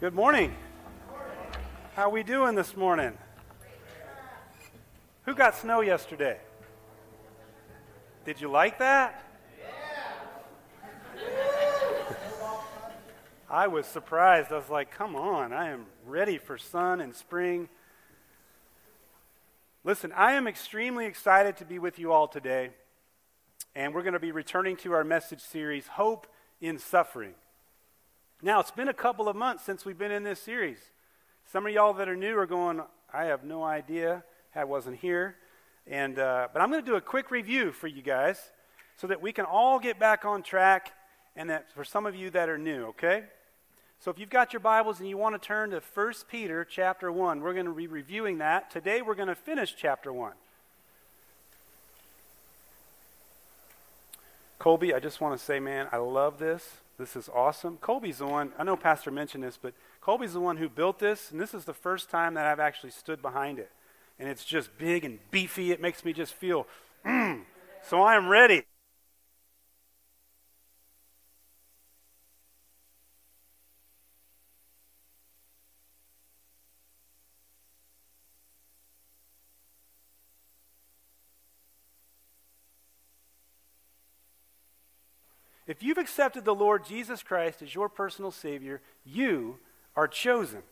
Good morning. How are we doing this morning? Who got snow yesterday? Did you like that? I was surprised. I was like, come on, I am ready for sun and spring. Listen, I am extremely excited to be with you all today, and we're going to be returning to our message series, Hope in Suffering. Now, it's been a couple of months since we've been in this series. Some of y'all that are new are going, I have no idea. I wasn't here. And, uh, but I'm going to do a quick review for you guys so that we can all get back on track and that for some of you that are new, okay? So if you've got your Bibles and you want to turn to 1 Peter chapter 1, we're going to be reviewing that. Today we're going to finish chapter 1. Colby, I just want to say, man, I love this. This is awesome. Colby's the one, I know Pastor mentioned this, but Colby's the one who built this, and this is the first time that I've actually stood behind it. And it's just big and beefy. It makes me just feel, mm, so I am ready. If you've accepted the Lord Jesus Christ as your personal Savior, you are chosen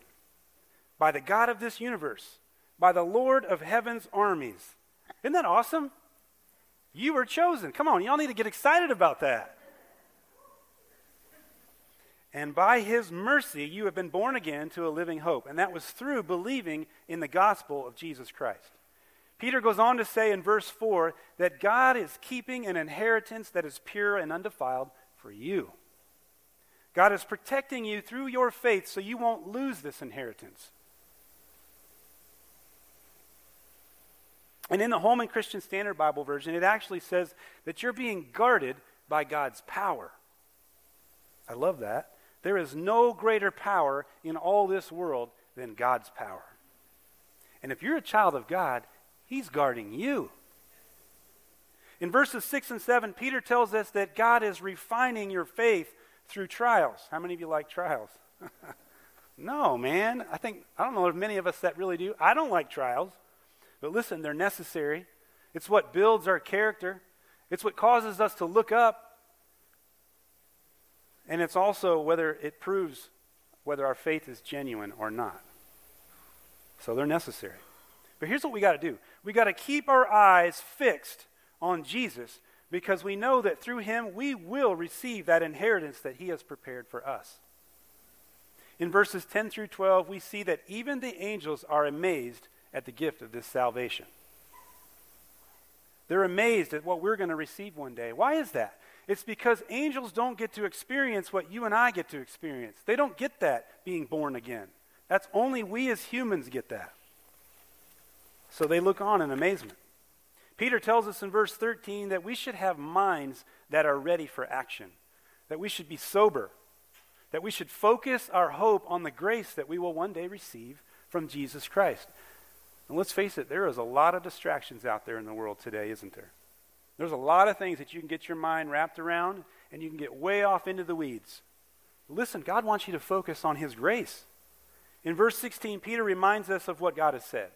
by the God of this universe, by the Lord of heaven's armies. Isn't that awesome? You were chosen. Come on, y'all need to get excited about that. And by his mercy, you have been born again to a living hope. And that was through believing in the gospel of Jesus Christ. Peter goes on to say in verse 4 that God is keeping an inheritance that is pure and undefiled for you. God is protecting you through your faith so you won't lose this inheritance. And in the Holman Christian Standard Bible version, it actually says that you're being guarded by God's power. I love that. There is no greater power in all this world than God's power. And if you're a child of God, He's guarding you. In verses 6 and 7, Peter tells us that God is refining your faith through trials. How many of you like trials? no, man. I think, I don't know if many of us that really do. I don't like trials. But listen, they're necessary. It's what builds our character, it's what causes us to look up. And it's also whether it proves whether our faith is genuine or not. So they're necessary. But here's what we got to do we got to keep our eyes fixed on Jesus because we know that through him we will receive that inheritance that he has prepared for us. In verses 10 through 12, we see that even the angels are amazed at the gift of this salvation. They're amazed at what we're going to receive one day. Why is that? It's because angels don't get to experience what you and I get to experience. They don't get that being born again. That's only we as humans get that. So they look on in amazement. Peter tells us in verse 13 that we should have minds that are ready for action, that we should be sober, that we should focus our hope on the grace that we will one day receive from Jesus Christ. And let's face it, there is a lot of distractions out there in the world today, isn't there? There's a lot of things that you can get your mind wrapped around, and you can get way off into the weeds. Listen, God wants you to focus on His grace. In verse 16, Peter reminds us of what God has said.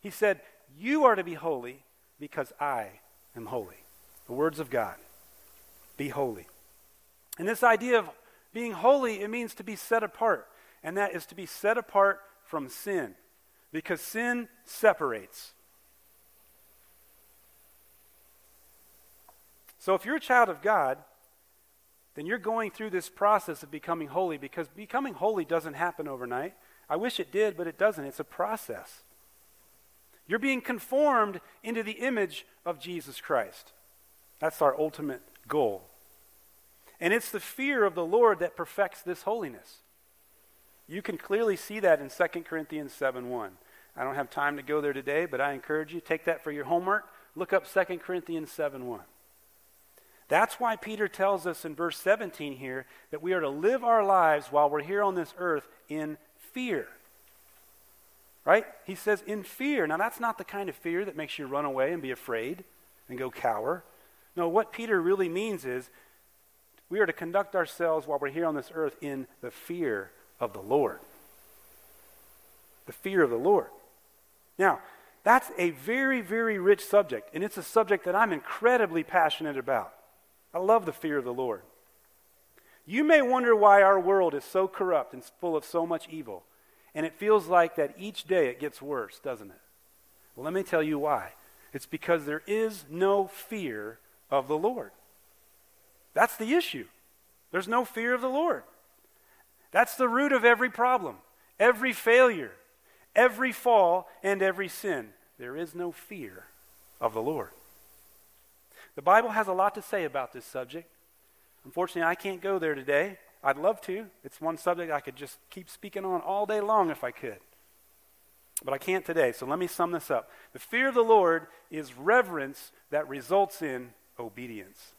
He said, You are to be holy because I am holy. The words of God. Be holy. And this idea of being holy, it means to be set apart. And that is to be set apart from sin. Because sin separates. So if you're a child of God, then you're going through this process of becoming holy because becoming holy doesn't happen overnight. I wish it did, but it doesn't. It's a process. You're being conformed into the image of Jesus Christ. That's our ultimate goal. And it's the fear of the Lord that perfects this holiness. You can clearly see that in 2 Corinthians 7 1. I don't have time to go there today, but I encourage you, take that for your homework. Look up 2 Corinthians 7 1. That's why Peter tells us in verse 17 here that we are to live our lives while we're here on this earth in fear. Right? He says, in fear. Now, that's not the kind of fear that makes you run away and be afraid and go cower. No, what Peter really means is we are to conduct ourselves while we're here on this earth in the fear of the Lord. the fear of the Lord. Now, that's a very, very rich subject, and it's a subject that I'm incredibly passionate about. I love the fear of the Lord. You may wonder why our world is so corrupt and full of so much evil, and it feels like that each day it gets worse, doesn't it? Well, let me tell you why. It's because there is no fear of the Lord. That's the issue. There's no fear of the Lord. That's the root of every problem, every failure, every fall, and every sin. There is no fear of the Lord. The Bible has a lot to say about this subject. Unfortunately, I can't go there today. I'd love to. It's one subject I could just keep speaking on all day long if I could. But I can't today, so let me sum this up. The fear of the Lord is reverence that results in obedience.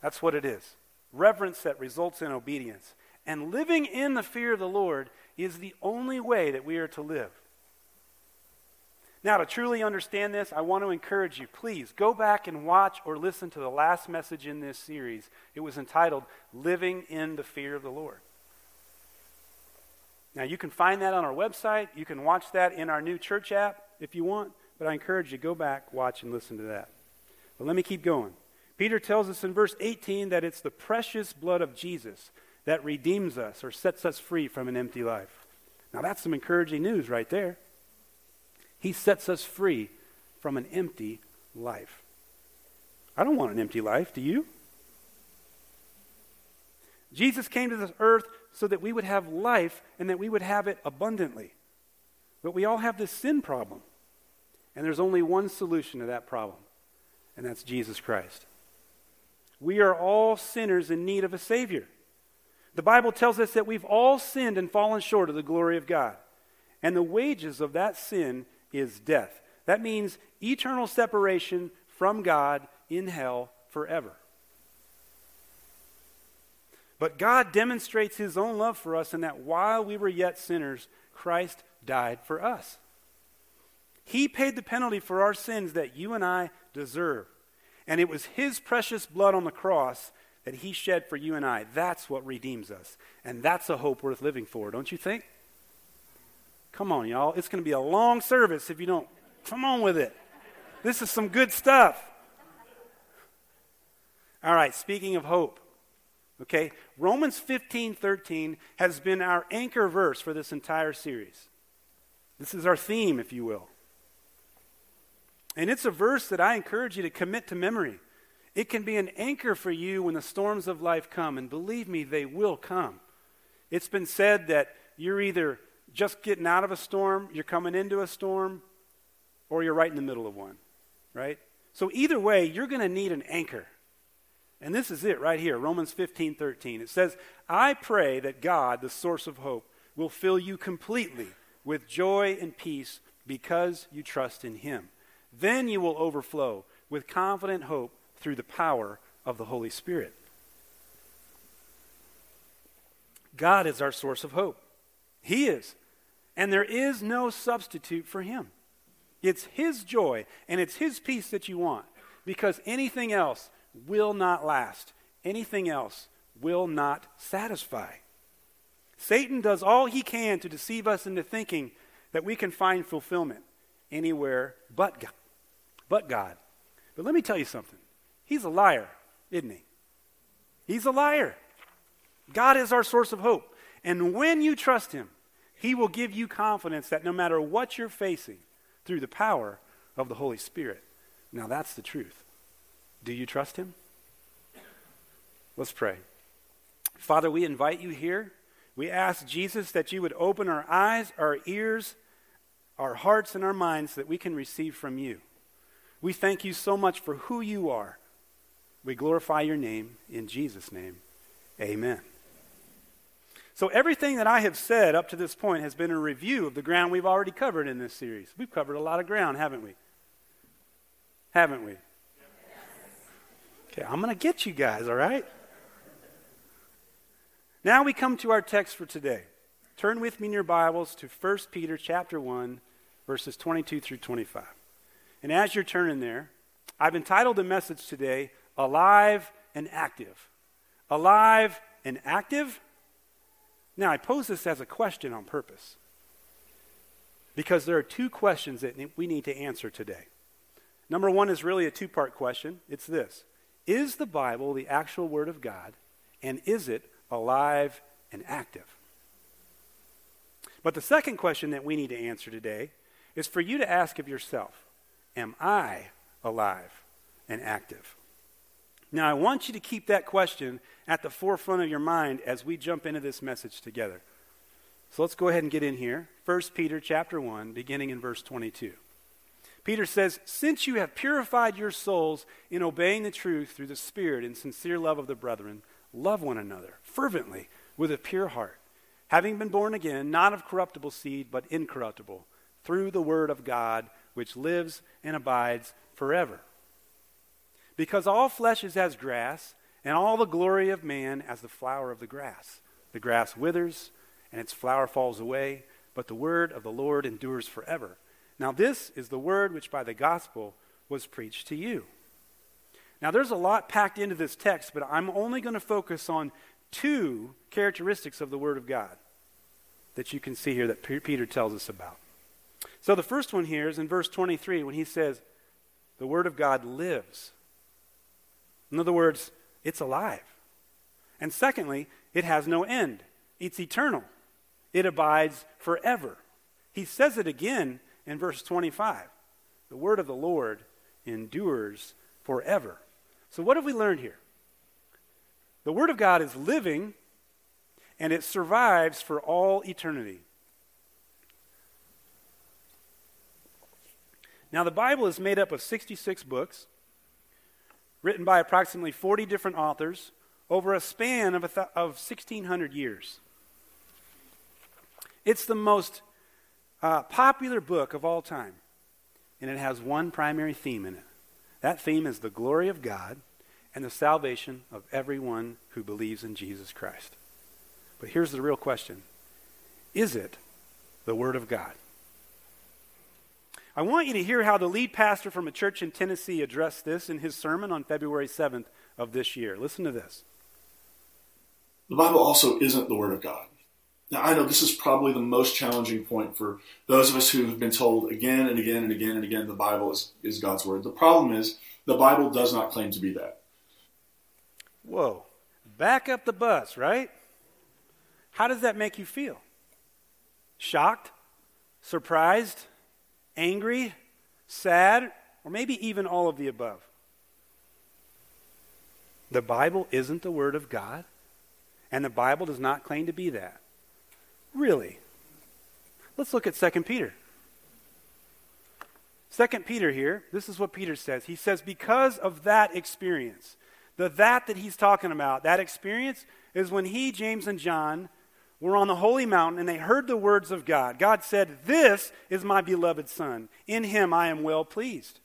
That's what it is reverence that results in obedience. And living in the fear of the Lord is the only way that we are to live. Now, to truly understand this, I want to encourage you please go back and watch or listen to the last message in this series. It was entitled Living in the Fear of the Lord. Now, you can find that on our website. You can watch that in our new church app if you want, but I encourage you go back, watch, and listen to that. But let me keep going. Peter tells us in verse 18 that it's the precious blood of Jesus that redeems us or sets us free from an empty life. Now, that's some encouraging news right there. He sets us free from an empty life. I don't want an empty life, do you? Jesus came to this earth so that we would have life and that we would have it abundantly. But we all have this sin problem. And there's only one solution to that problem, and that's Jesus Christ. We are all sinners in need of a Savior. The Bible tells us that we've all sinned and fallen short of the glory of God. And the wages of that sin is death. That means eternal separation from God in hell forever. But God demonstrates his own love for us in that while we were yet sinners, Christ died for us. He paid the penalty for our sins that you and I deserve. And it was his precious blood on the cross that he shed for you and I. That's what redeems us. And that's a hope worth living for, don't you think? Come on, y'all. It's going to be a long service if you don't. Come on with it. This is some good stuff. All right, speaking of hope. Okay, Romans 15 13 has been our anchor verse for this entire series. This is our theme, if you will. And it's a verse that I encourage you to commit to memory. It can be an anchor for you when the storms of life come, and believe me, they will come. It's been said that you're either just getting out of a storm, you're coming into a storm, or you're right in the middle of one, right? So either way, you're going to need an anchor. And this is it right here, Romans 15, 13. It says, I pray that God, the source of hope, will fill you completely with joy and peace because you trust in him. Then you will overflow with confident hope through the power of the Holy Spirit. God is our source of hope. He is. And there is no substitute for Him. It's His joy and it's His peace that you want because anything else will not last. Anything else will not satisfy. Satan does all he can to deceive us into thinking that we can find fulfillment anywhere but God but God. But let me tell you something. He's a liar, isn't he? He's a liar. God is our source of hope. And when you trust Him, He will give you confidence that no matter what you're facing, through the power of the Holy Spirit. Now, that's the truth. Do you trust Him? Let's pray. Father, we invite you here. We ask Jesus that you would open our eyes, our ears, our hearts, and our minds that we can receive from you. We thank you so much for who you are. We glorify your name in Jesus' name. Amen. So, everything that I have said up to this point has been a review of the ground we've already covered in this series. We've covered a lot of ground, haven't we? Haven't we? Okay, I'm going to get you guys, all right? Now we come to our text for today. Turn with me in your Bibles to 1 Peter chapter 1, verses 22 through 25. And as you're turning there, I've entitled the message today, Alive and Active. Alive and Active? Now, I pose this as a question on purpose. because there are two questions that we need to answer today. Number one is really a two part question. It's this Is the Bible the actual Word of God, and is it alive and active? But the second question that we need to answer today is for you to ask of yourself Am I alive and active? Now, I want you to keep that question at the forefront of your mind as we jump into this message together. So let's go ahead and get in here. 1 Peter chapter 1, beginning in verse 22. Peter says, Since you have purified your souls in obeying the truth through the Spirit in sincere love of the brethren, love one another fervently with a pure heart, having been born again, not of corruptible seed, but incorruptible, through the word of God, which lives and abides forever. Because all flesh is as grass, and all the glory of man as the flower of the grass. The grass withers, and its flower falls away, but the word of the Lord endures forever. Now, this is the word which by the gospel was preached to you. Now, there's a lot packed into this text, but I'm only going to focus on two characteristics of the word of God that you can see here that Peter tells us about. So, the first one here is in verse 23 when he says, The word of God lives. In other words, it's alive. And secondly, it has no end, it's eternal, it abides forever. He says it again in verse 25. The word of the Lord endures forever. So, what have we learned here? The word of God is living and it survives for all eternity. Now, the Bible is made up of 66 books written by approximately 40 different authors over a span of, a th- of 1,600 years. It's the most uh, popular book of all time, and it has one primary theme in it. That theme is the glory of God and the salvation of everyone who believes in Jesus Christ. But here's the real question Is it the Word of God? I want you to hear how the lead pastor from a church in Tennessee addressed this in his sermon on February 7th of this year. Listen to this. The Bible also isn't the Word of God. Now, I know this is probably the most challenging point for those of us who have been told again and again and again and again the Bible is, is God's Word. The problem is, the Bible does not claim to be that. Whoa. Back up the bus, right? How does that make you feel? Shocked? Surprised? Angry, sad, or maybe even all of the above. The Bible isn't the Word of God, and the Bible does not claim to be that. Really? Let's look at 2 Peter. 2 Peter here, this is what Peter says. He says, because of that experience, the that that he's talking about, that experience is when he, James, and John were on the holy mountain and they heard the words of God. God said, This is my beloved Son. In him I am well pleased.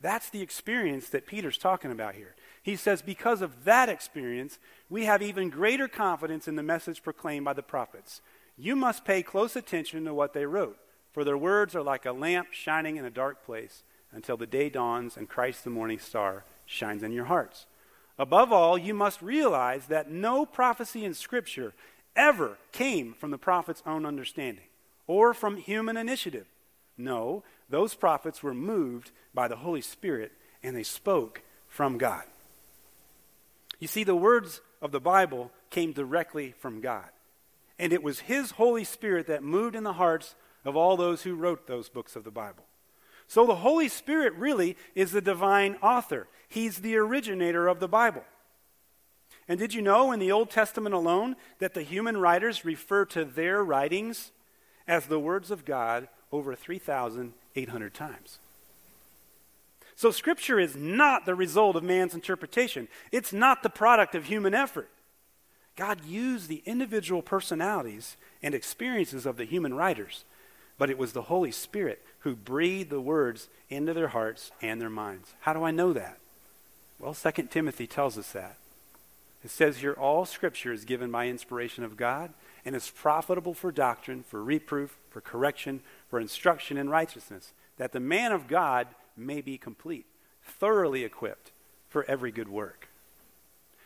That's the experience that Peter's talking about here. He says, Because of that experience, we have even greater confidence in the message proclaimed by the prophets. You must pay close attention to what they wrote, for their words are like a lamp shining in a dark place until the day dawns and Christ the morning star shines in your hearts. Above all, you must realize that no prophecy in Scripture ever came from the prophet's own understanding or from human initiative. No, those prophets were moved by the Holy Spirit and they spoke from God. You see, the words of the Bible came directly from God. And it was His Holy Spirit that moved in the hearts of all those who wrote those books of the Bible. So the Holy Spirit really is the divine author, He's the originator of the Bible. And did you know in the Old Testament alone that the human writers refer to their writings as the words of God over 3,800 times? So, Scripture is not the result of man's interpretation, it's not the product of human effort. God used the individual personalities and experiences of the human writers, but it was the Holy Spirit who breathed the words into their hearts and their minds. How do I know that? Well, 2 Timothy tells us that. It says here, all scripture is given by inspiration of God and is profitable for doctrine, for reproof, for correction, for instruction in righteousness, that the man of God may be complete, thoroughly equipped for every good work.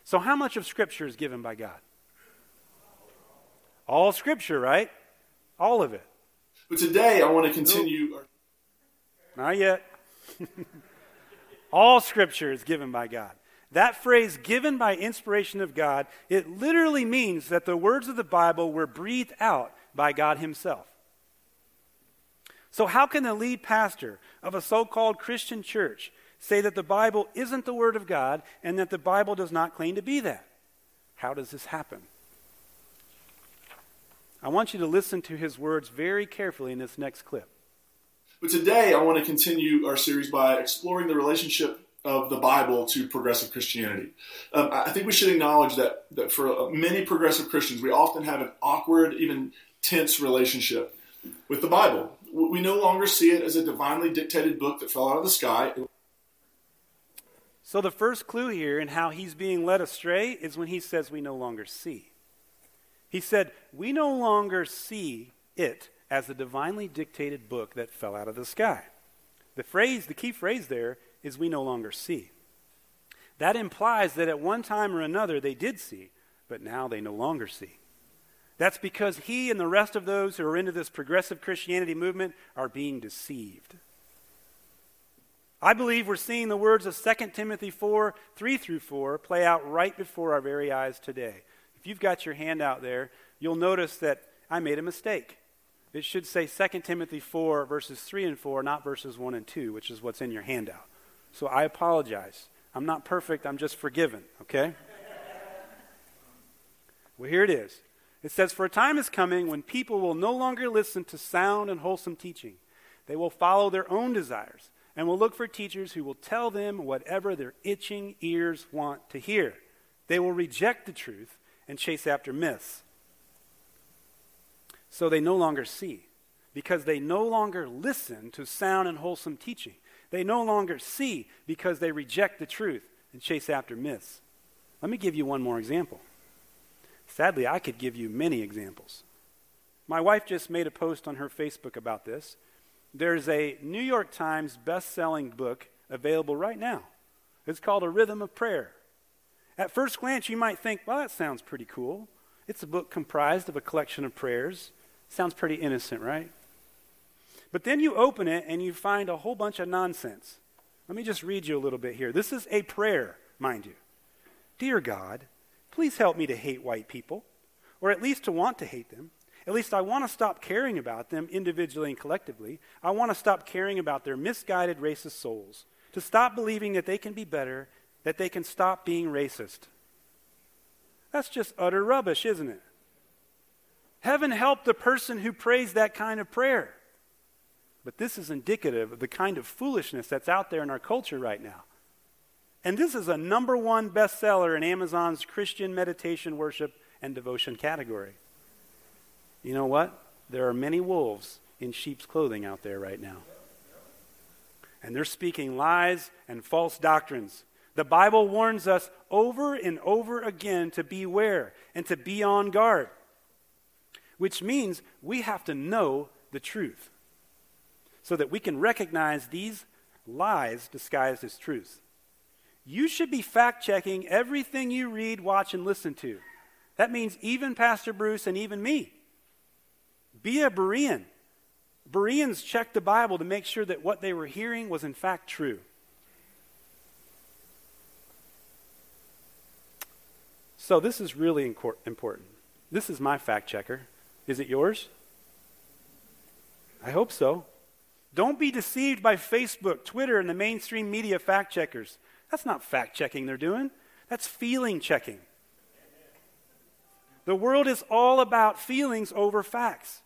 So, how much of scripture is given by God? All scripture, right? All of it. But today I want to continue. Not yet. All scripture is given by God. That phrase, given by inspiration of God, it literally means that the words of the Bible were breathed out by God Himself. So, how can the lead pastor of a so called Christian church say that the Bible isn't the Word of God and that the Bible does not claim to be that? How does this happen? I want you to listen to his words very carefully in this next clip. But today, I want to continue our series by exploring the relationship of the Bible to progressive Christianity. Um, I think we should acknowledge that, that for many progressive Christians, we often have an awkward, even tense relationship with the Bible. We no longer see it as a divinely dictated book that fell out of the sky. So, the first clue here in how he's being led astray is when he says we no longer see. He said, We no longer see it as a divinely dictated book that fell out of the sky. The phrase, the key phrase there is we no longer see. That implies that at one time or another they did see, but now they no longer see. That's because he and the rest of those who are into this progressive Christianity movement are being deceived. I believe we're seeing the words of 2 Timothy 4 3 through 4 play out right before our very eyes today. If you've got your hand out there, you'll notice that I made a mistake. It should say 2 Timothy 4, verses 3 and 4, not verses 1 and 2, which is what's in your handout. So I apologize. I'm not perfect, I'm just forgiven, okay? well, here it is. It says, For a time is coming when people will no longer listen to sound and wholesome teaching. They will follow their own desires and will look for teachers who will tell them whatever their itching ears want to hear. They will reject the truth and chase after myths. So they no longer see, because they no longer listen to sound and wholesome teaching. They no longer see because they reject the truth and chase after myths. Let me give you one more example. Sadly, I could give you many examples. My wife just made a post on her Facebook about this. There's a New York Times best-selling book available right now. It's called A Rhythm of Prayer. At first glance, you might think, well, that sounds pretty cool. It's a book comprised of a collection of prayers. Sounds pretty innocent, right? But then you open it and you find a whole bunch of nonsense. Let me just read you a little bit here. This is a prayer, mind you. Dear God, please help me to hate white people, or at least to want to hate them. At least I want to stop caring about them individually and collectively. I want to stop caring about their misguided racist souls, to stop believing that they can be better that they can stop being racist. That's just utter rubbish, isn't it? Heaven help the person who prays that kind of prayer. But this is indicative of the kind of foolishness that's out there in our culture right now. And this is a number one bestseller in Amazon's Christian meditation, worship, and devotion category. You know what? There are many wolves in sheep's clothing out there right now. And they're speaking lies and false doctrines the Bible warns us over and over again to beware and to be on guard, which means we have to know the truth so that we can recognize these lies disguised as truth. You should be fact checking everything you read, watch, and listen to. That means even Pastor Bruce and even me. Be a Berean. Bereans checked the Bible to make sure that what they were hearing was in fact true. So this is really important. This is my fact checker. Is it yours? I hope so. Don't be deceived by Facebook, Twitter, and the mainstream media fact checkers. That's not fact checking they're doing, that's feeling checking. The world is all about feelings over facts.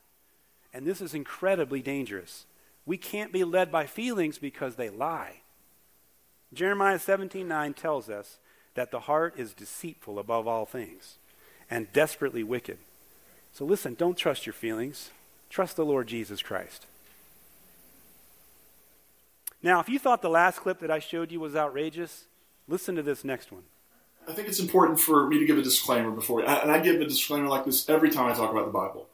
And this is incredibly dangerous. We can't be led by feelings because they lie. Jeremiah 17:9 tells us that the heart is deceitful above all things and desperately wicked. So listen, don't trust your feelings. Trust the Lord Jesus Christ. Now, if you thought the last clip that I showed you was outrageous, listen to this next one. I think it's important for me to give a disclaimer before, and I give a disclaimer like this every time I talk about the Bible.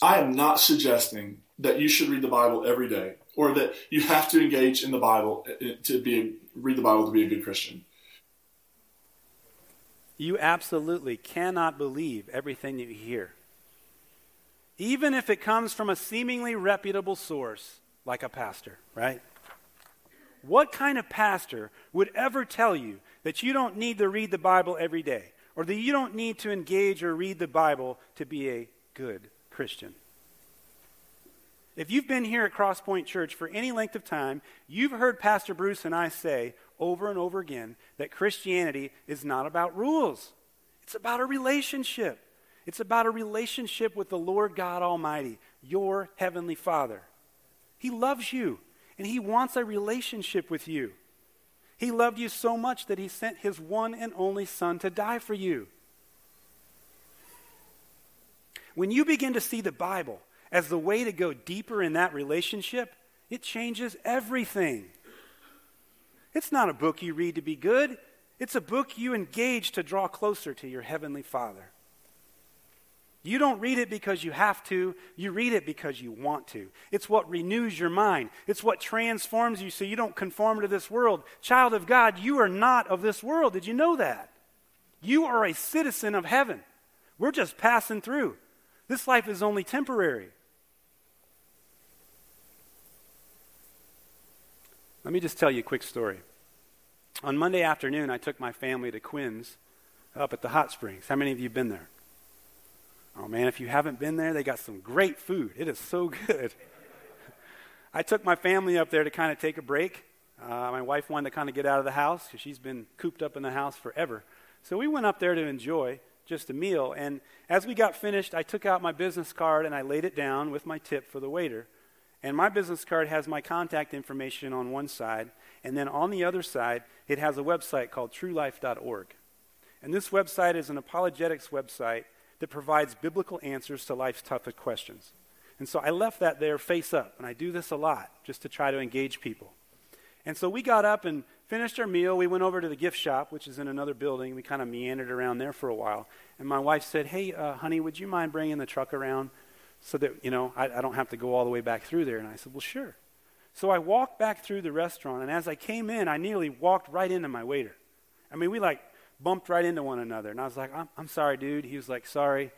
I am not suggesting that you should read the Bible every day, or that you have to engage in the Bible eh, to be a, read the Bible to be a good Christian. You absolutely cannot believe everything you hear. even if it comes from a seemingly reputable source like a pastor, right? What kind of pastor would ever tell you that you don't need to read the Bible every day or that you don't need to engage or read the Bible to be a good Christian? If you've been here at Crosspoint Church for any length of time, you've heard Pastor Bruce and I say over and over again that Christianity is not about rules. It's about a relationship. It's about a relationship with the Lord God Almighty, your Heavenly Father. He loves you, and He wants a relationship with you. He loved you so much that He sent His one and only Son to die for you. When you begin to see the Bible as the way to go deeper in that relationship, it changes everything. It's not a book you read to be good, it's a book you engage to draw closer to your Heavenly Father. You don't read it because you have to, you read it because you want to. It's what renews your mind, it's what transforms you so you don't conform to this world. Child of God, you are not of this world. Did you know that? You are a citizen of heaven. We're just passing through. This life is only temporary. Let me just tell you a quick story. On Monday afternoon, I took my family to Quinn's up at the hot springs. How many of you have been there? Oh man, if you haven't been there, they got some great food. It is so good. I took my family up there to kind of take a break. Uh, my wife wanted to kind of get out of the house because she's been cooped up in the house forever. So we went up there to enjoy just a meal. And as we got finished, I took out my business card and I laid it down with my tip for the waiter. And my business card has my contact information on one side, and then on the other side, it has a website called truelife.org. And this website is an apologetics website that provides biblical answers to life's toughest questions. And so I left that there face up, and I do this a lot just to try to engage people. And so we got up and finished our meal. We went over to the gift shop, which is in another building. We kind of meandered around there for a while. And my wife said, Hey, uh, honey, would you mind bringing the truck around? so that, you know, I, I don't have to go all the way back through there. And I said, well, sure. So I walked back through the restaurant, and as I came in, I nearly walked right into my waiter. I mean, we like bumped right into one another. And I was like, I'm, I'm sorry, dude. He was like, sorry.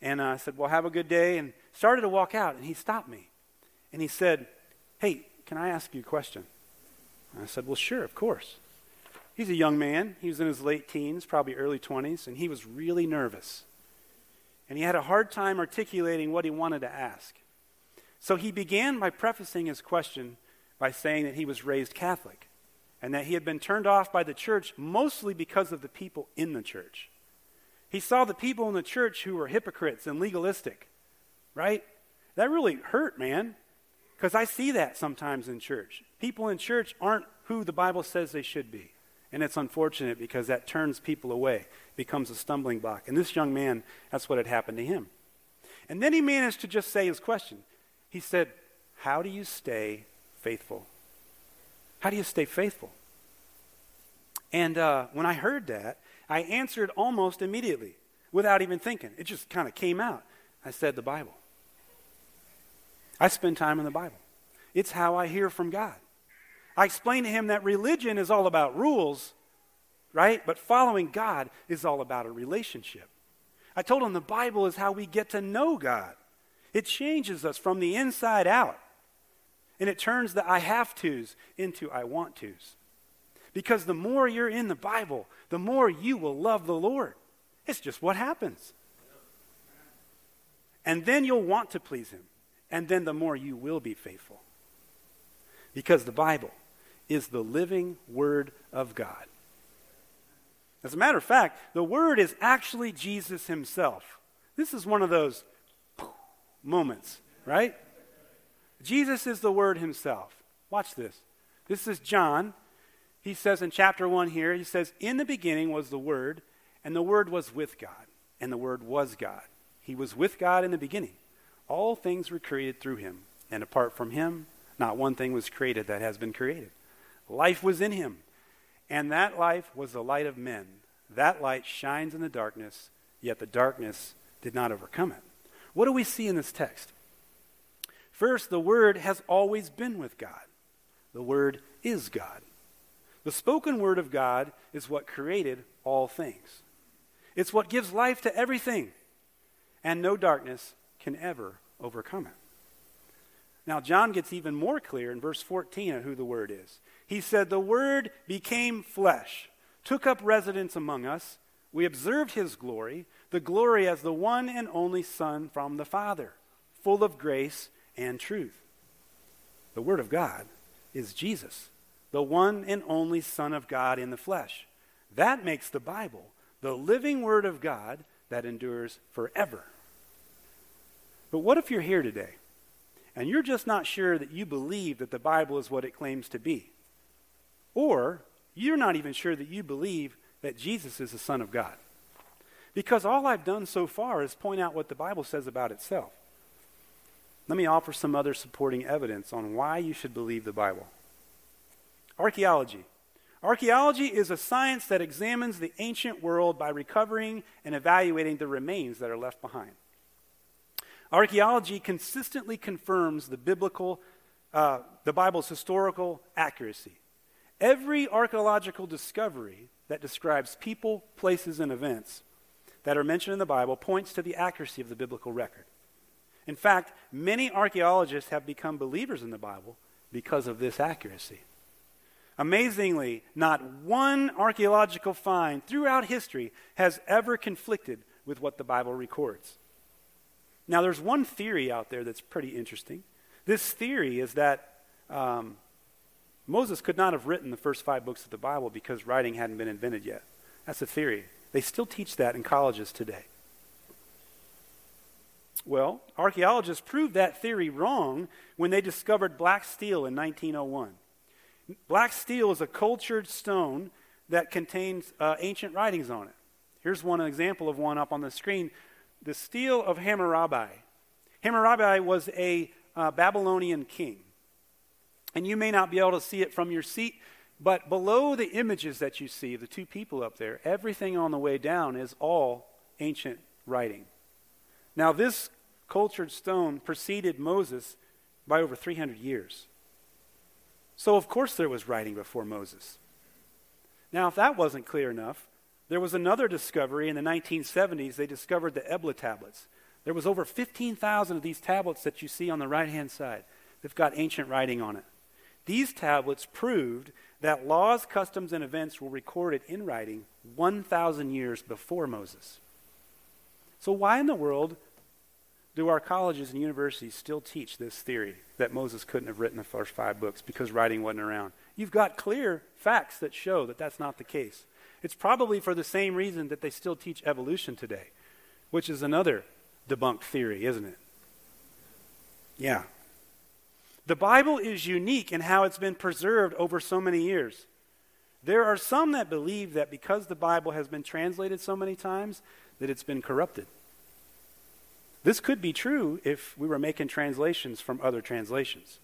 And uh, I said, well, have a good day. And started to walk out, and he stopped me. And he said, hey, can I ask you a question? And I said, well, sure, of course. He's a young man. He was in his late teens, probably early 20s, and he was really nervous and he had a hard time articulating what he wanted to ask. So he began by prefacing his question by saying that he was raised Catholic and that he had been turned off by the church mostly because of the people in the church. He saw the people in the church who were hypocrites and legalistic, right? That really hurt, man, because I see that sometimes in church. People in church aren't who the Bible says they should be. And it's unfortunate because that turns people away, becomes a stumbling block. And this young man, that's what had happened to him. And then he managed to just say his question. He said, How do you stay faithful? How do you stay faithful? And uh, when I heard that, I answered almost immediately without even thinking. It just kind of came out. I said, The Bible. I spend time in the Bible. It's how I hear from God. I explained to him that religion is all about rules, right? But following God is all about a relationship. I told him the Bible is how we get to know God. It changes us from the inside out. And it turns the I have tos into I want tos. Because the more you're in the Bible, the more you will love the Lord. It's just what happens. And then you'll want to please Him. And then the more you will be faithful. Because the Bible is the living Word of God. As a matter of fact, the Word is actually Jesus Himself. This is one of those moments, right? Jesus is the Word Himself. Watch this. This is John. He says in chapter 1 here, he says, In the beginning was the Word, and the Word was with God, and the Word was God. He was with God in the beginning. All things were created through Him, and apart from Him, not one thing was created that has been created. Life was in him, and that life was the light of men. That light shines in the darkness, yet the darkness did not overcome it. What do we see in this text? First, the Word has always been with God. The Word is God. The spoken Word of God is what created all things. It's what gives life to everything, and no darkness can ever overcome it. Now, John gets even more clear in verse 14 of who the Word is. He said, The Word became flesh, took up residence among us. We observed his glory, the glory as the one and only Son from the Father, full of grace and truth. The Word of God is Jesus, the one and only Son of God in the flesh. That makes the Bible the living Word of God that endures forever. But what if you're here today and you're just not sure that you believe that the Bible is what it claims to be? Or you're not even sure that you believe that Jesus is the Son of God? Because all I've done so far is point out what the Bible says about itself. Let me offer some other supporting evidence on why you should believe the Bible. Archaeology. Archaeology is a science that examines the ancient world by recovering and evaluating the remains that are left behind. Archaeology consistently confirms the biblical, uh, the Bible's historical accuracy. Every archaeological discovery that describes people, places, and events that are mentioned in the Bible points to the accuracy of the biblical record. In fact, many archaeologists have become believers in the Bible because of this accuracy. Amazingly, not one archaeological find throughout history has ever conflicted with what the Bible records. Now, there's one theory out there that's pretty interesting. This theory is that um, Moses could not have written the first five books of the Bible because writing hadn't been invented yet. That's a theory. They still teach that in colleges today. Well, archaeologists proved that theory wrong when they discovered black stele in 1901. Black stele is a cultured stone that contains uh, ancient writings on it. Here's one example of one up on the screen the stele of Hammurabi. Hammurabi was a uh, Babylonian king. And you may not be able to see it from your seat, but below the images that you see, the two people up there, everything on the way down is all ancient writing. Now, this cultured stone preceded Moses by over 300 years. So, of course, there was writing before Moses. Now, if that wasn't clear enough, there was another discovery in the 1970s. They discovered the Ebla tablets. There was over 15,000 of these tablets that you see on the right hand side. They've got ancient writing on it. These tablets proved that laws, customs, and events were recorded in writing 1,000 years before Moses. So, why in the world do our colleges and universities still teach this theory that Moses couldn't have written the first five books because writing wasn't around? You've got clear facts that show that that's not the case. It's probably for the same reason that they still teach evolution today, which is another debunked theory, isn't it? Yeah. The Bible is unique in how it's been preserved over so many years. There are some that believe that because the Bible has been translated so many times, that it's been corrupted. This could be true if we were making translations from other translations.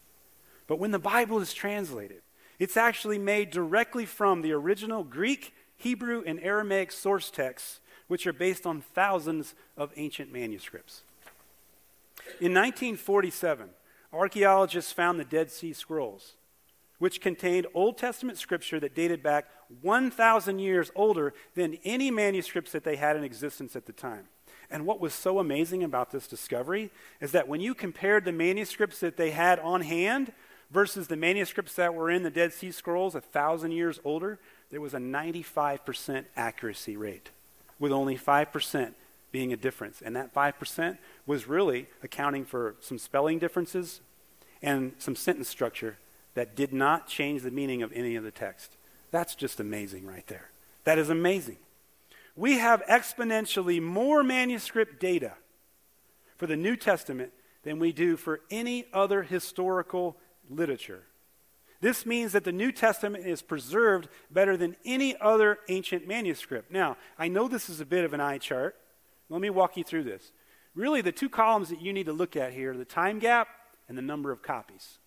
But when the Bible is translated, it's actually made directly from the original Greek, Hebrew, and Aramaic source texts, which are based on thousands of ancient manuscripts. In 1947, archaeologists found the Dead Sea Scrolls, which contained Old Testament scripture that dated back 1,000 years older than any manuscripts that they had in existence at the time. And what was so amazing about this discovery is that when you compared the manuscripts that they had on hand versus the manuscripts that were in the Dead Sea Scrolls a thousand years older, there was a 95% accuracy rate, with only 5% being a difference. And that 5% was really accounting for some spelling differences and some sentence structure that did not change the meaning of any of the text. That's just amazing right there. That is amazing we have exponentially more manuscript data for the New Testament than we do for any other historical literature. This means that the New Testament is preserved better than any other ancient manuscript. Now, I know this is a bit of an eye chart. Let me walk you through this. Really, the two columns that you need to look at here are the time gap and the number of copies.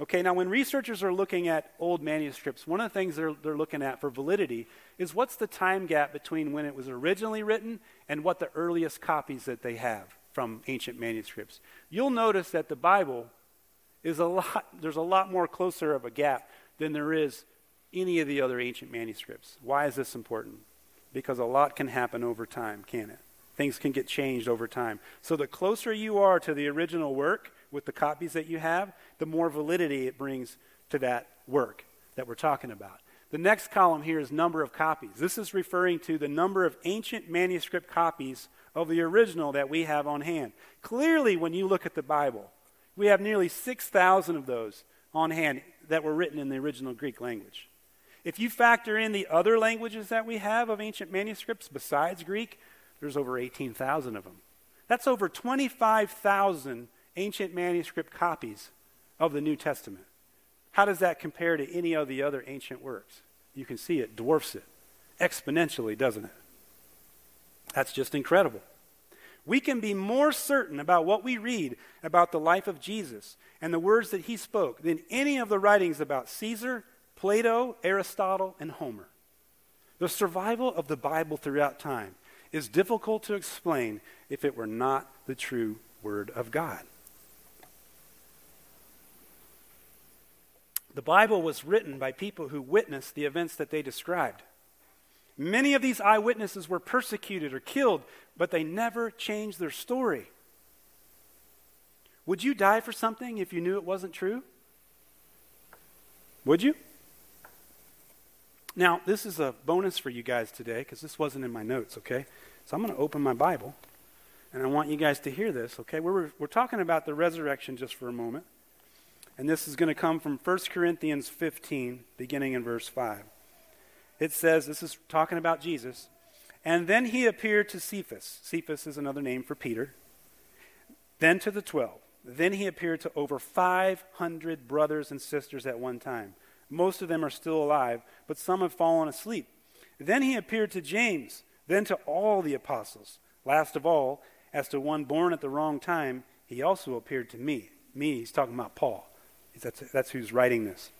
Okay, now when researchers are looking at old manuscripts, one of the things they're, they're looking at for validity is what's the time gap between when it was originally written and what the earliest copies that they have from ancient manuscripts. You'll notice that the Bible is a lot, there's a lot more closer of a gap than there is any of the other ancient manuscripts. Why is this important? Because a lot can happen over time, can it? Things can get changed over time. So the closer you are to the original work with the copies that you have, the more validity it brings to that work that we're talking about. The next column here is number of copies. This is referring to the number of ancient manuscript copies of the original that we have on hand. Clearly, when you look at the Bible, we have nearly 6,000 of those on hand that were written in the original Greek language. If you factor in the other languages that we have of ancient manuscripts besides Greek, there's over 18,000 of them. That's over 25,000 ancient manuscript copies of the New Testament. How does that compare to any of the other ancient works? You can see it dwarfs it exponentially, doesn't it? That's just incredible. We can be more certain about what we read about the life of Jesus and the words that he spoke than any of the writings about Caesar, Plato, Aristotle, and Homer. The survival of the Bible throughout time is difficult to explain if it were not the true Word of God. The Bible was written by people who witnessed the events that they described. Many of these eyewitnesses were persecuted or killed, but they never changed their story. Would you die for something if you knew it wasn't true? Would you? Now, this is a bonus for you guys today because this wasn't in my notes, okay? So I'm going to open my Bible and I want you guys to hear this, okay? We're, we're talking about the resurrection just for a moment. And this is going to come from 1 Corinthians 15, beginning in verse 5. It says, this is talking about Jesus. And then he appeared to Cephas. Cephas is another name for Peter. Then to the twelve. Then he appeared to over 500 brothers and sisters at one time. Most of them are still alive, but some have fallen asleep. Then he appeared to James, then to all the apostles. Last of all, as to one born at the wrong time, he also appeared to me. Me, he's talking about Paul. That's, that's who's writing this.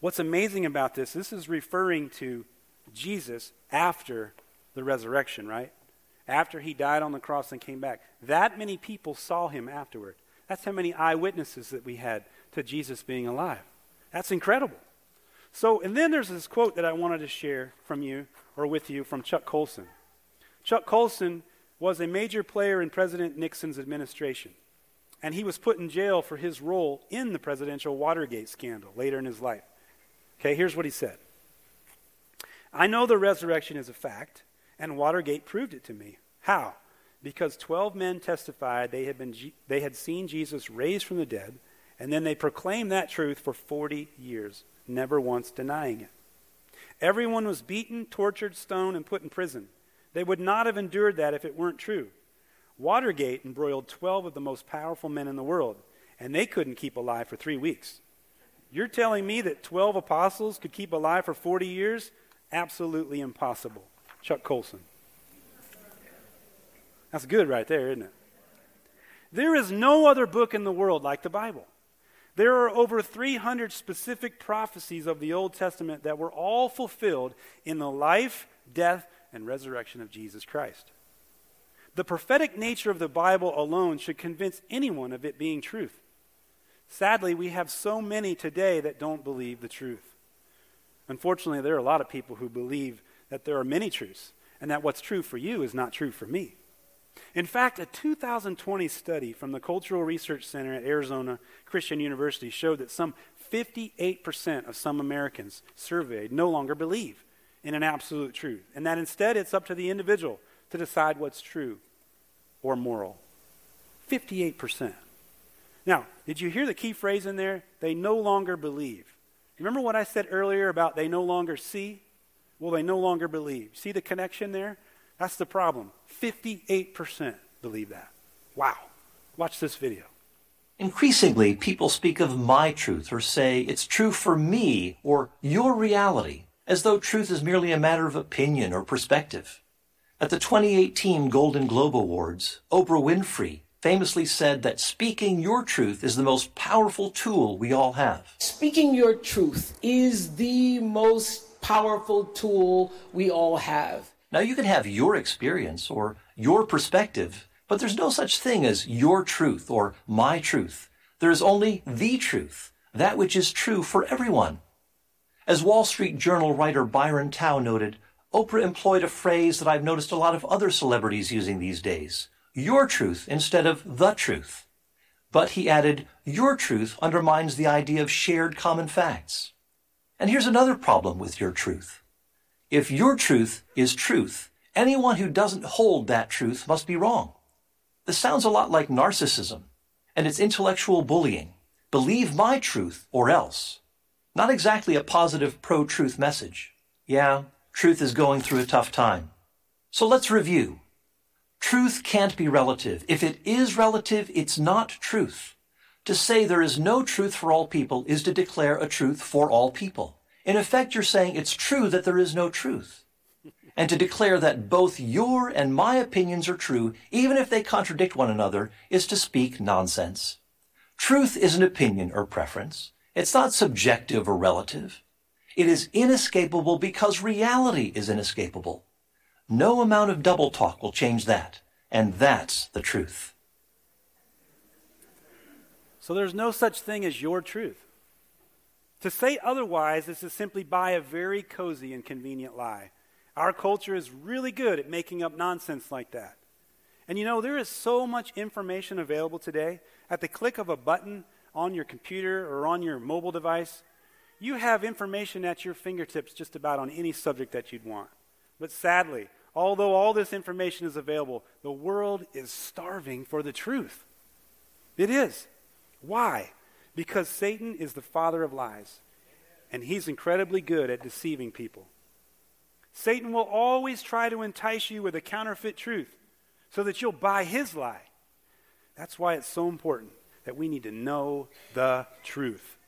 What's amazing about this, this is referring to Jesus after the resurrection, right? After he died on the cross and came back. That many people saw him afterward. That's how many eyewitnesses that we had to Jesus being alive. That's incredible. So, and then there's this quote that I wanted to share from you or with you from Chuck Colson. Chuck Colson was a major player in President Nixon's administration and he was put in jail for his role in the presidential Watergate scandal later in his life. Okay, here's what he said I know the resurrection is a fact, and Watergate proved it to me. How? Because 12 men testified they had, been, they had seen Jesus raised from the dead, and then they proclaimed that truth for 40 years, never once denying it. Everyone was beaten, tortured, stoned, and put in prison. They would not have endured that if it weren't true. Watergate embroiled 12 of the most powerful men in the world, and they couldn't keep alive for three weeks. You're telling me that 12 apostles could keep alive for 40 years? Absolutely impossible. Chuck Colson. That's good right there, isn't it? There is no other book in the world like the Bible. There are over 300 specific prophecies of the Old Testament that were all fulfilled in the life, death, and resurrection of Jesus Christ. The prophetic nature of the Bible alone should convince anyone of it being truth. Sadly, we have so many today that don't believe the truth. Unfortunately, there are a lot of people who believe that there are many truths and that what's true for you is not true for me. In fact, a 2020 study from the Cultural Research Center at Arizona Christian University showed that some 58% of some Americans surveyed no longer believe in an absolute truth, and that instead it's up to the individual to decide what's true or moral. 58%. Now, did you hear the key phrase in there? They no longer believe. Remember what I said earlier about they no longer see? Well, they no longer believe. See the connection there? That's the problem. 58% believe that. Wow. Watch this video. Increasingly, people speak of my truth or say it's true for me or your reality, as though truth is merely a matter of opinion or perspective. At the 2018 Golden Globe Awards, Oprah Winfrey famously said that speaking your truth is the most powerful tool we all have. Speaking your truth is the most powerful tool we all have. Now, you can have your experience or your perspective, but there's no such thing as your truth or my truth. There is only the truth, that which is true for everyone. As Wall Street Journal writer Byron Tau noted, Oprah employed a phrase that I've noticed a lot of other celebrities using these days your truth instead of the truth. But he added, your truth undermines the idea of shared common facts. And here's another problem with your truth. If your truth is truth, anyone who doesn't hold that truth must be wrong. This sounds a lot like narcissism and it's intellectual bullying. Believe my truth or else. Not exactly a positive pro-truth message. Yeah, truth is going through a tough time. So let's review. Truth can't be relative. If it is relative, it's not truth. To say there is no truth for all people is to declare a truth for all people. In effect, you're saying it's true that there is no truth. And to declare that both your and my opinions are true, even if they contradict one another, is to speak nonsense. Truth is an opinion or preference. It's not subjective or relative. It is inescapable because reality is inescapable. No amount of double talk will change that. And that's the truth. So there's no such thing as your truth. To say otherwise is to simply buy a very cozy and convenient lie. Our culture is really good at making up nonsense like that. And you know, there is so much information available today. At the click of a button on your computer or on your mobile device, you have information at your fingertips just about on any subject that you'd want. But sadly, although all this information is available, the world is starving for the truth. It is. Why? Because Satan is the father of lies, and he's incredibly good at deceiving people. Satan will always try to entice you with a counterfeit truth so that you'll buy his lie. That's why it's so important that we need to know the truth.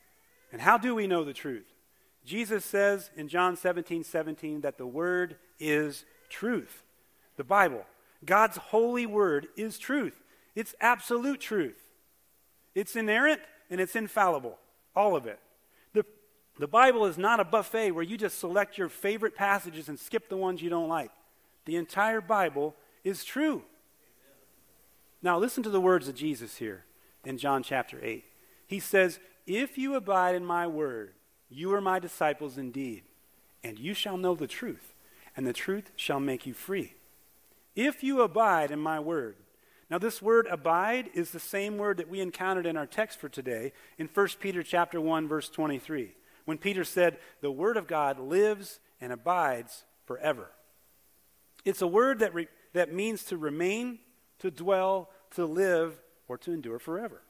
And how do we know the truth? Jesus says in John 17 17 that the Word is truth. The Bible, God's holy Word, is truth. It's absolute truth. It's inerrant and it's infallible. All of it. The, the Bible is not a buffet where you just select your favorite passages and skip the ones you don't like. The entire Bible is true. Now, listen to the words of Jesus here in John chapter 8. He says, If you abide in my word, you are my disciples indeed, and you shall know the truth, and the truth shall make you free. If you abide in my word. Now, this word abide is the same word that we encountered in our text for today in 1 Peter chapter 1, verse 23, when Peter said, The word of God lives and abides forever. It's a word that, re- that means to remain to dwell, to live, or to endure forever.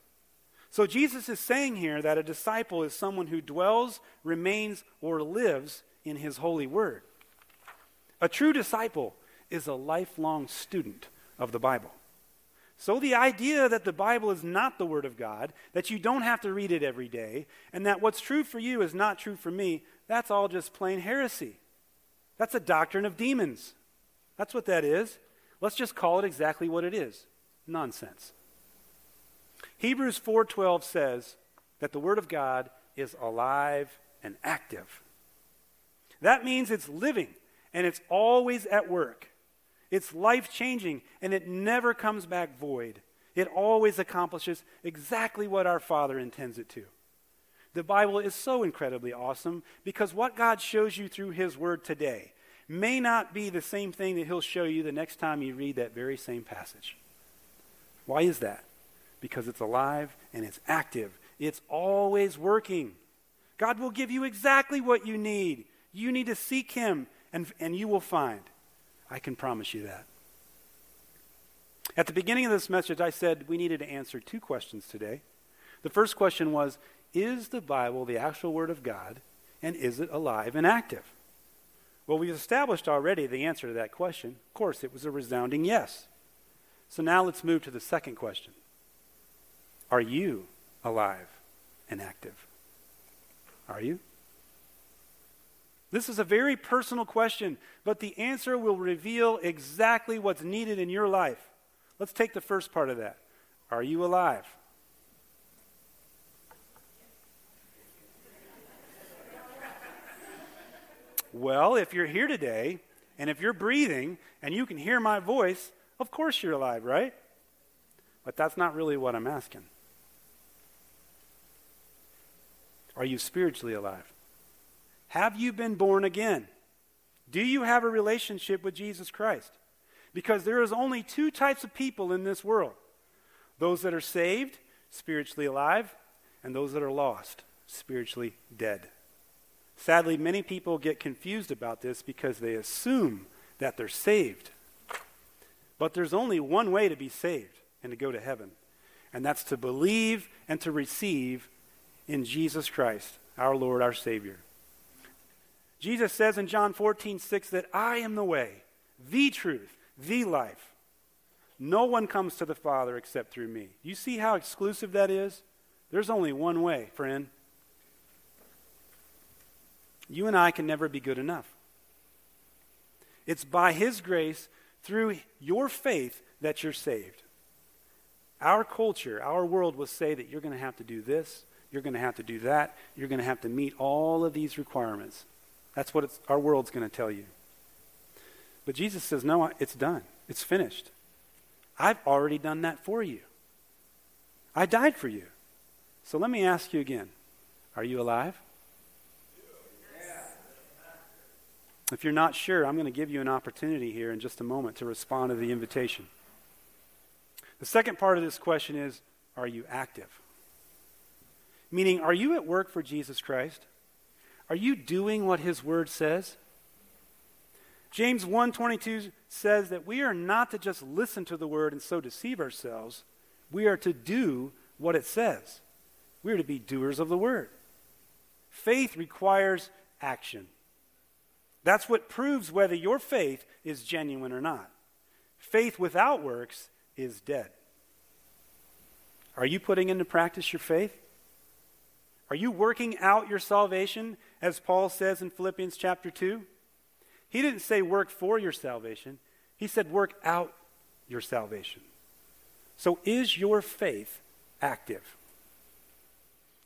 So Jesus is saying here that a disciple is someone who dwells, remains, or lives in his holy word. A true disciple is a lifelong student of the Bible. So the idea that the Bible is not the Word of God, that you don't have to read it every day, and that what's true for you is not true for me, that's all just plain heresy. That's a doctrine of demons. That's what that is. Let's just call it exactly what it is nonsense. Hebrews 4:12 says that the word of God is alive and active. That means it's living and it's always at work. It's life-changing and it never comes back void. It always accomplishes exactly what our Father intends it to. The Bible is so incredibly awesome because what God shows you through his word today may not be the same thing that he'll show you the next time you read that very same passage. Why is that? Because it's alive and it's active. It's always working. God will give you exactly what you need. You need to seek him, and, and you will find. I can promise you that. At the beginning of this message, I said we needed to answer two questions today. The first question was Is the Bible the actual Word of God, and is it alive and active? Well, we've established already the answer to that question. Of course, it was a resounding yes. So now let's move to the second question Are you alive and active? Are you? This is a very personal question, but the answer will reveal exactly what's needed in your life. Let's take the first part of that. Are you alive? Well, if you're here today and if you're breathing and you can hear my voice, of course you're alive, right? But that's not really what I'm asking. Are you spiritually alive? Have you been born again? Do you have a relationship with Jesus Christ? Because there is only two types of people in this world those that are saved, spiritually alive, and those that are lost, spiritually dead. Sadly, many people get confused about this because they assume that they're saved. But there's only one way to be saved and to go to heaven, and that's to believe and to receive in Jesus Christ, our Lord, our Savior. Jesus says in John 14, 6 that I am the way, the truth, the life. No one comes to the Father except through me. You see how exclusive that is? There's only one way, friend. You and I can never be good enough. It's by His grace, through your faith, that you're saved. Our culture, our world will say that you're going to have to do this, you're going to have to do that, you're going to have to meet all of these requirements. That's what our world's going to tell you. But Jesus says, No, it's done. It's finished. I've already done that for you. I died for you. So let me ask you again Are you alive? If you're not sure, I'm going to give you an opportunity here in just a moment to respond to the invitation. The second part of this question is Are you active? Meaning, are you at work for Jesus Christ? Are you doing what his word says? James 1:22 says that we are not to just listen to the word and so deceive ourselves. We are to do what it says. We are to be doers of the word. Faith requires action. That's what proves whether your faith is genuine or not. Faith without works is dead. Are you putting into practice your faith? Are you working out your salvation, as Paul says in Philippians chapter 2? He didn't say work for your salvation, he said work out your salvation. So is your faith active?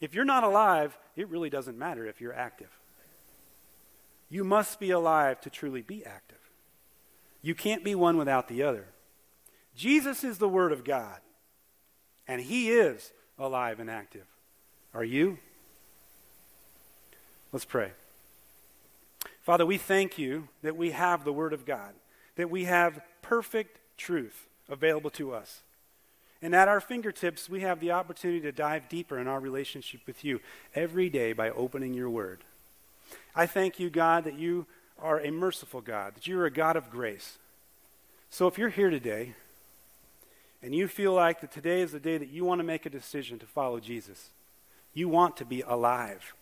If you're not alive, it really doesn't matter if you're active. You must be alive to truly be active. You can't be one without the other. Jesus is the Word of God, and He is alive and active. Are you? Let's pray. Father, we thank you that we have the Word of God, that we have perfect truth available to us. And at our fingertips, we have the opportunity to dive deeper in our relationship with you every day by opening your Word. I thank you, God, that you are a merciful God, that you are a God of grace. So if you're here today and you feel like that today is the day that you want to make a decision to follow Jesus, you want to be alive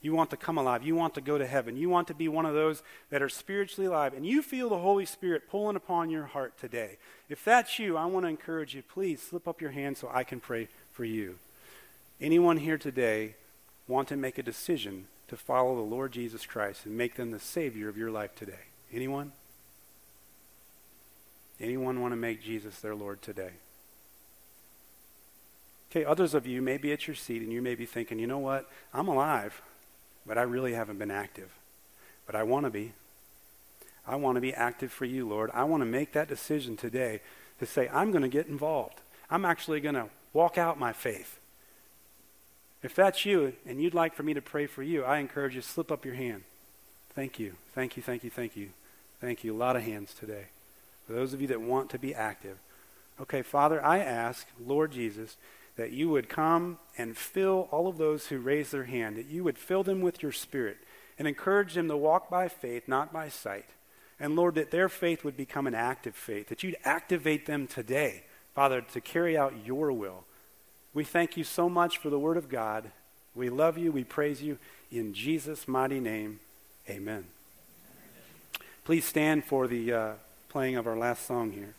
you want to come alive. You want to go to heaven. You want to be one of those that are spiritually alive. And you feel the Holy Spirit pulling upon your heart today. If that's you, I want to encourage you, please slip up your hand so I can pray for you. Anyone here today want to make a decision to follow the Lord Jesus Christ and make them the Savior of your life today? Anyone? Anyone want to make Jesus their Lord today? Okay, others of you may be at your seat and you may be thinking, you know what? I'm alive but I really haven't been active. But I want to be. I want to be active for you, Lord. I want to make that decision today to say, I'm going to get involved. I'm actually going to walk out my faith. If that's you and you'd like for me to pray for you, I encourage you to slip up your hand. Thank you. Thank you, thank you, thank you. Thank you. A lot of hands today. For those of you that want to be active. Okay, Father, I ask, Lord Jesus, that you would come and fill all of those who raise their hand, that you would fill them with your spirit and encourage them to walk by faith, not by sight. And Lord, that their faith would become an active faith, that you'd activate them today, Father, to carry out your will. We thank you so much for the word of God. We love you. We praise you. In Jesus' mighty name, amen. Please stand for the uh, playing of our last song here.